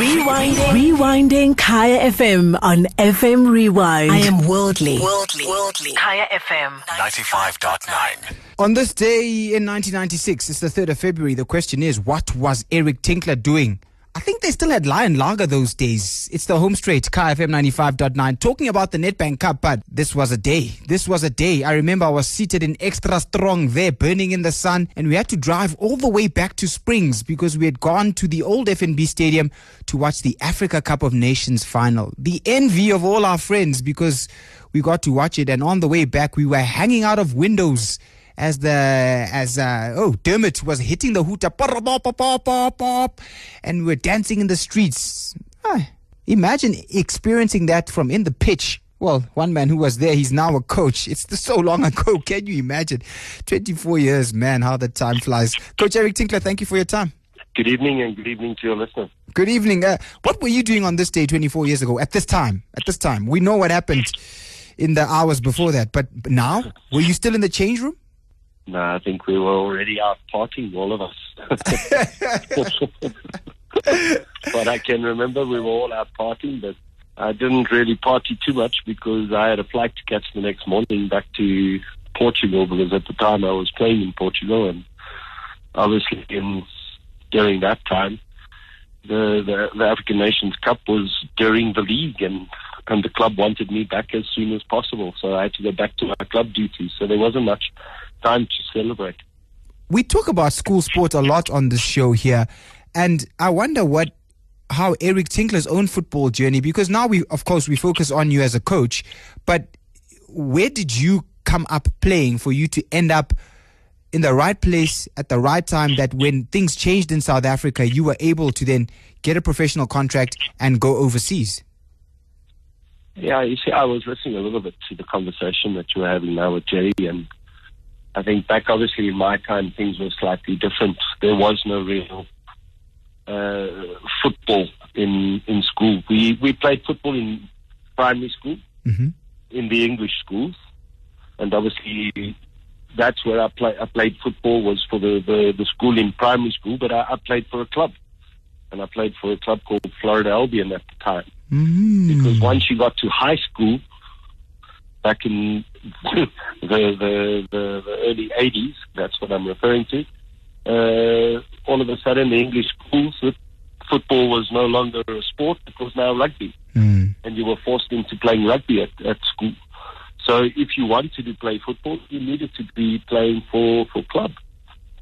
Rewinding. Rewinding Kaya FM on FM Rewind. I am worldly. Worldly. Worldly. Kaya FM. 95.9. On this day in 1996, it's the 3rd of February, the question is, what was Eric Tinkler doing? I think they still had Lion Lager those days. It's the home straight, KFM 95.9, talking about the Nedbank Cup, but this was a day. This was a day. I remember I was seated in extra strong there, burning in the sun, and we had to drive all the way back to Springs because we had gone to the old FNB Stadium to watch the Africa Cup of Nations final. The envy of all our friends because we got to watch it, and on the way back, we were hanging out of windows as the as uh, oh Dermot was hitting the hooter and we are dancing in the streets. Ah, imagine experiencing that from in the pitch. Well, one man who was there, he's now a coach. It's so long ago. Can you imagine? 24 years, man, how the time flies. Coach Eric Tinkler, thank you for your time. Good evening and good evening to your listeners. Good evening. Uh, what were you doing on this day 24 years ago at this time? At this time, we know what happened in the hours before that, but now, were you still in the change room? No, I think we were already out partying, all of us. but I can remember we were all out partying, but I didn't really party too much because I had a flight to catch the next morning back to Portugal because at the time I was playing in Portugal and obviously in during that time the, the the African Nations Cup was during the league and and the club wanted me back as soon as possible so I had to go back to my club duties so there wasn't much time to celebrate. We talk about school sports a lot on this show here, and I wonder what how Eric Tinkler's own football journey because now we of course we focus on you as a coach, but where did you come up playing for you to end up in the right place at the right time that when things changed in South Africa you were able to then get a professional contract and go overseas? Yeah, you see, I was listening a little bit to the conversation that you were having now with Jerry, and I think back obviously in my time things were slightly different. There was no real uh, football in in school. We we played football in primary school, mm-hmm. in the English schools, and obviously that's where I play. I played football was for the the, the school in primary school, but I, I played for a club, and I played for a club called Florida Albion at the time. Mm. Because once you got to high school, back in the, the, the, the early 80s, that's what I'm referring to, uh, all of a sudden the English schools, football was no longer a sport, it was now rugby. Mm. And you were forced into playing rugby at, at school. So if you wanted to play football, you needed to be playing for, for club.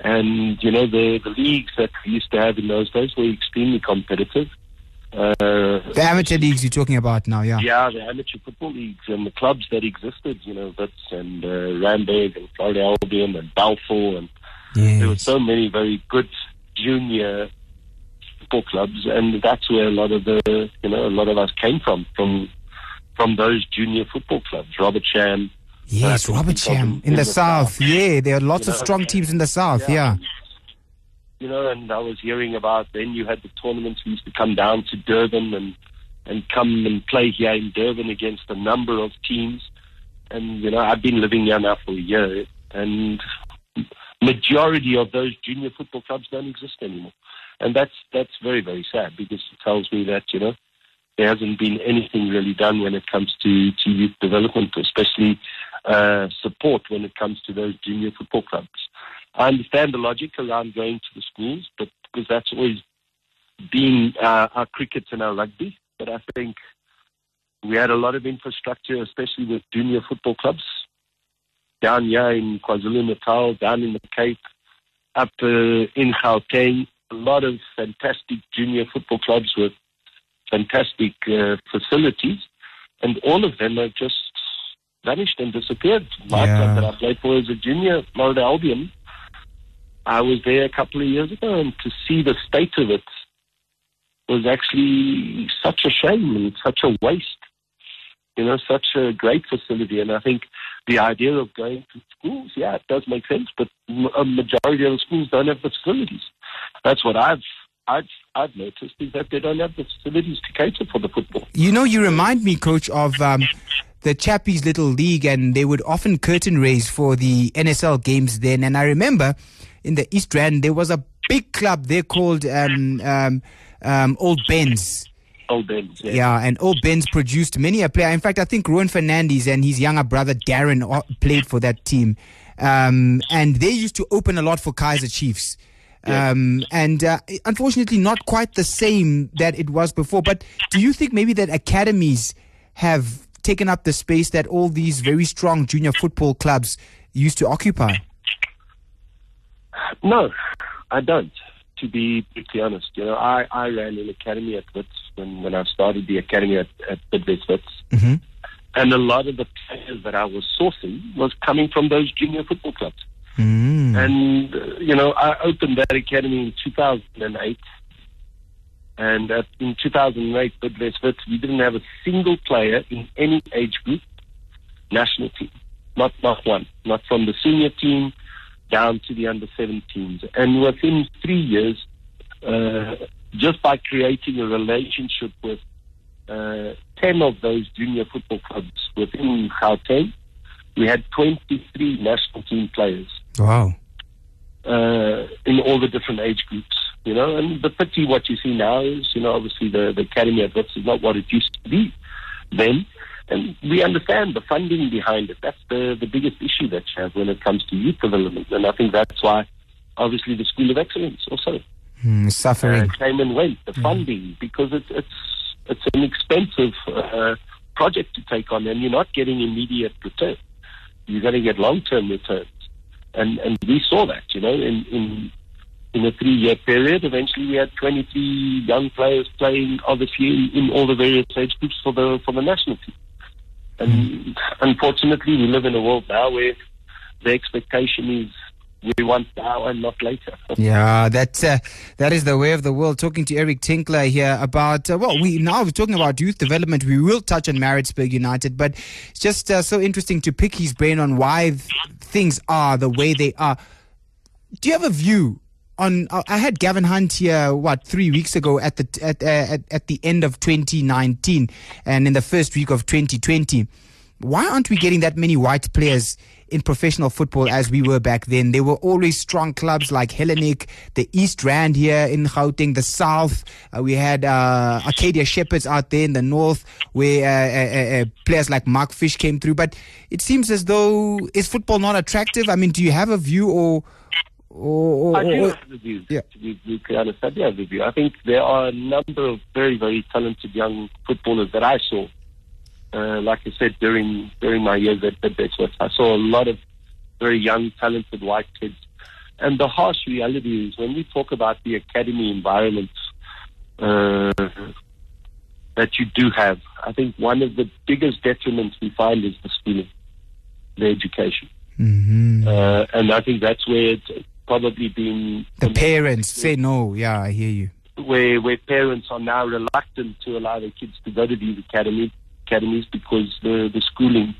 And, you know, the, the leagues that we used to have in those days were extremely competitive. Uh, the amateur leagues you're talking about now, yeah. Yeah, the amateur football leagues and the clubs that existed, you know, Wits and uh, Randburg and Florida Albion and Balfour and yes. there were so many very good junior football clubs and that's where a lot of the, you know, a lot of us came from, from, from those junior football clubs. Robertsham. Yes, uh, Robertsham in, in, the, the south. south. Yeah, there are lots you of strong teams in the south, yeah. yeah you know, and I was hearing about then you had the tournaments we used to come down to Durban and and come and play here in Durban against a number of teams. And you know, I've been living here now for a year, and majority of those junior football clubs don't exist anymore, and that's that's very very sad because it tells me that you know there hasn't been anything really done when it comes to to youth development, especially uh, support when it comes to those junior football clubs. I understand the logic around going to the schools, but because that's always been uh, our cricket and our rugby. But I think we had a lot of infrastructure, especially with junior football clubs down here in KwaZulu Natal, down in the Cape, up uh, in Gauteng. A lot of fantastic junior football clubs with fantastic uh, facilities, and all of them have just vanished and disappeared. My Yeah. club that I played for as a junior, Florida Albion, I was there a couple of years ago, and to see the state of it was actually such a shame and such a waste. You know, such a great facility, and I think the idea of going to schools, yeah, it does make sense, but a majority of the schools don't have the facilities. That's what I've I've I've noticed is that they don't have the facilities to cater for the football. You know, you remind me, coach, of um, the Chappies Little League, and they would often curtain raise for the NSL games then. And I remember in the East Rand, there was a big club there called um, um, um, Old Ben's. Old Ben's. Yeah. Yeah, and Old Ben's produced many a player. In fact, I think Ruan Fernandes and his younger brother Darren played for that team. Um, and they used to open a lot for Kaiser Chiefs. Um, and uh, unfortunately, not quite the same that it was before. But do you think maybe that academies have taken up the space that all these very strong junior football clubs used to occupy? No, I don't. To be brutally honest, you know, I, I ran an academy at Wits when, when I started the academy at, at Bidvest Wits. Mm-hmm. And a lot of the players that I was sourcing was coming from those junior football clubs. Mm. And, uh, you know, I opened that academy in 2008. And in 2008, Bidvest Wits, we didn't have a single player in any age group national team. Not, not one. Not from the senior team down to the under 17s. And within three years, uh, just by creating a relationship with uh, 10 of those junior football clubs within Gauteng, we had 23 national team players Wow. uh, in all the different age groups. You know, and the pity what you see now is, you know, obviously the, the academy at Wits is not what it used to be then. And we understand the funding behind it. That's the, the biggest issue that you have when it comes to youth development. And I think that's why, obviously, the School of Excellence also Mm, uh, suffering. came and went. The funding, because it's it's it's an expensive uh, project to take on, and you're not getting immediate return. You're going to get long term returns, and and we saw that. You know, in in in a three year period, eventually we had 23 young players playing, obviously in, in all the various age groups for the for the national team. And unfortunately, we live in a world now where the expectation is we want now and not later. Yeah, that uh, that is the way of the world. Talking to Eric Tinkler here about uh, well, we now we're talking about youth development. We will touch on Maritzburg United, but it's just uh, so interesting to pick his brain on why th- things are the way they are. Do you have a view on? Uh, I had Gavin Hunt here what three weeks ago at the at, uh, at at the end of 2019 and in the first week of 2020. Why aren't we getting that many white players in professional football as we were back then? There were always strong clubs like Hellenic, the East Rand here in Gauteng, the South. Uh, we had uh, Arcadia Shepherds out there in the North, where uh, players like Mark Fish came through. But it seems as though is football not attractive? I mean, do you have a view or? Or, or, I do have a view. Yeah. To be brutally honest, I do have a view. I think there are a number of very, very talented young footballers that I saw. Uh, like I said, during during my years at the Bidvest Wits, I saw a lot of very young, talented white kids. And the harsh reality is when we talk about the academy environments uh, that you do have, I think one of the biggest detriments we find is the schooling, the education. Mhm. Uh, and I think that's where it's probably been The parents say no. Yeah, I hear you. where where parents are now reluctant to allow their kids to go to these academy academies because the the schooling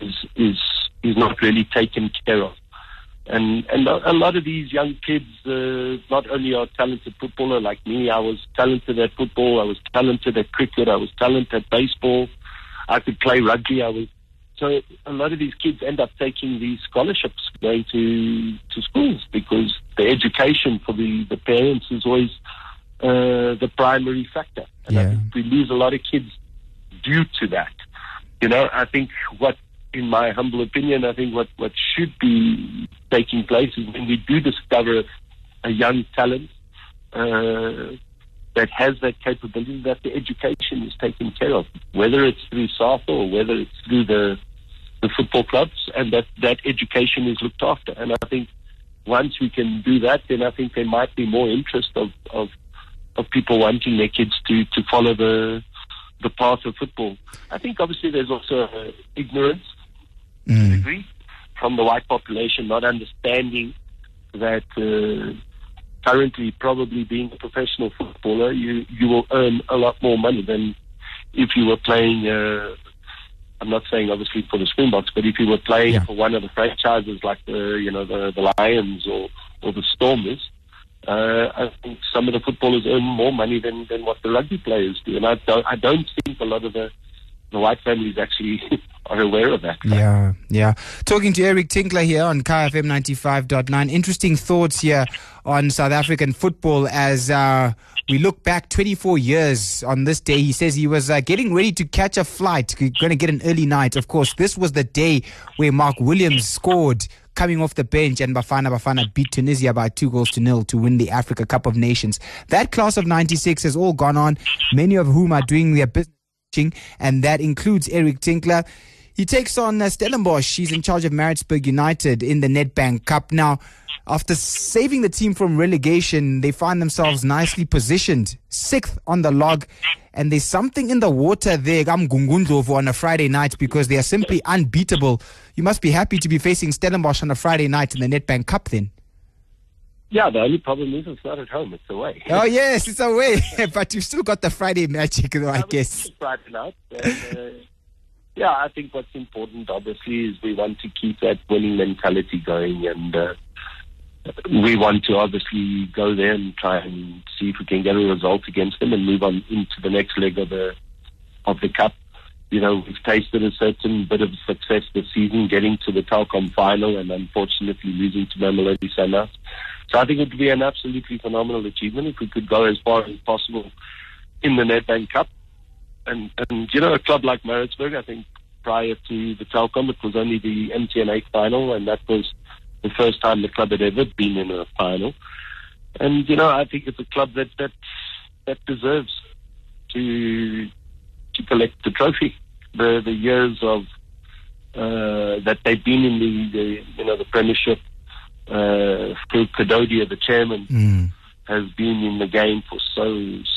is is is not really taken care of. And and a a lot of these young kids uh, not only are talented footballer like me, I was talented at football, I was talented at cricket, I was talented at baseball, I could play rugby, I was so a lot of these kids end up taking these scholarships going to to because for the, the parents is always uh, the primary factor. And I think we lose a lot of kids due to that. You know, I think what, in my humble opinion, I think what, what should be taking place is when we do discover a young talent uh, that has that capability, that the education is taken care of, whether it's through SAFA or whether it's through the the football clubs, and that that education is looked after. And I think once we can do that, then I think there might be more interest of of, of people wanting their kids to to follow the the path of football. I think obviously there's also uh, ignorance Mm. degree from the white population not understanding that uh, currently probably being a professional footballer you you will earn a lot more money than if you were playing uh, I'm not saying obviously for the Springboks but if you were playing Yeah. for one of the franchises like the you know the, the Lions or or the Stormers uh, I think some of the footballers earn more money than, than what the rugby players do, and I don't, I don't think a lot of the the white families actually are aware of that. Yeah, yeah. Talking to Eric Tinkler here on KFM 95.9. Interesting thoughts here on South African football as uh, we look back 24 years on this day. He says he was uh, getting ready to catch a flight, going to get an early night. Of course, this was the day where Mark Williams scored coming off the bench and Bafana Bafana beat Tunisia by two goals to nil to win the Africa Cup of Nations. That class of 96 has all gone on, many of whom are doing their business and that includes Eric Tinkler. He takes on uh, Stellenbosch. He's in charge of Maritzburg United in the Nedbank Cup. Now, after saving the team from relegation, they find themselves nicely positioned, sixth on the log. And there's something in the water there, Gamgungundlovu, on a Friday night because they are simply unbeatable. You must be happy to be facing Stellenbosch on a Friday night in the Nedbank Cup then. Yeah, the only problem is it's not at home; it's away. Oh yes, it's away, but you've still got the Friday magic, though, I guess. Friday night. And, uh, yeah, I think what's important, obviously, is we want to keep that winning mentality going, and uh, we want to obviously go there and try and see if we can get a result against them and move on into the next leg of the of the cup. You know, we've tasted a certain bit of success this season, getting to the Telkom final, and unfortunately losing to Mamelodi Sundowns. So I think it would be an absolutely phenomenal achievement if we could go as far as possible in the Nedbank Cup. And, and you know, a club like Maritzburg, I think prior to the Telkom, it was only the MTN 8 final, and that was the first time the club had ever been in a final. And, you know, I think it's a club that, that, that deserves to, to collect the trophy. The, the years of, uh, that they've been in the, the you know, the Premiership, uh, Phil Kadodia, the chairman, Mm. has been in the game for so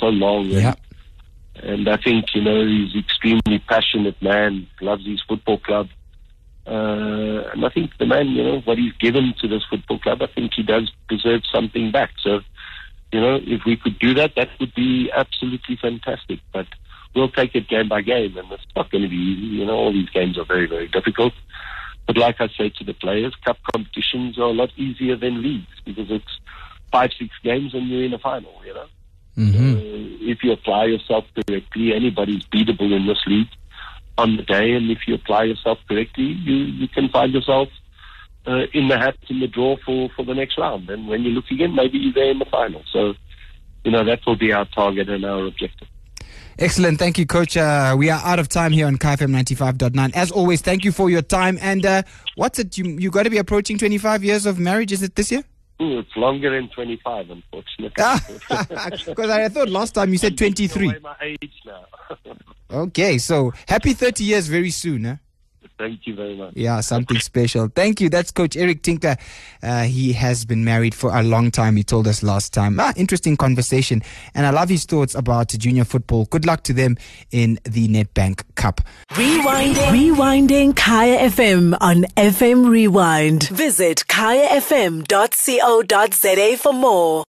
so long. Yeah. And, and I think you know he's an extremely passionate man, loves his football club. Uh, and I think the man, you know, what he's given to this football club, I think he does deserve something back. So, you know, if we could do that, that would be absolutely fantastic. But we'll take it game by game, and it's not going to be easy. You know, all these games are very, very difficult. But like I say to the players, cup competitions are a lot easier than leagues because it's five, six games and you're in a final, you know. Mm-hmm. Uh, if you apply yourself correctly, anybody's beatable in this league on the day. And if you apply yourself correctly, you, you can find yourself uh, in the hat, in the draw for, for the next round. And when you look again, maybe you're there in the final. So, you know, that will be our target and our objective. Excellent. Thank you, Coach. Uh, we are out of time here on KFM 95.9. As always, thank you for your time. And uh, what's it? You, you got to be approaching 25 years of marriage. Is it this year? Ooh, it's longer than 25, unfortunately. Because I thought last time you said 23. My age now. Okay, so happy 30 years very soon. Huh? Thank you very much. Yeah, something special. Thank you. That's Coach Eric Tinkler. Uh, he has been married for a long time. He told us last time. Ah, interesting conversation. And I love his thoughts about junior football. Good luck to them in the Nedbank Cup. Rewinding. Rewinding Kaya FM on FM Rewind. Visit kayafm.co.za for more.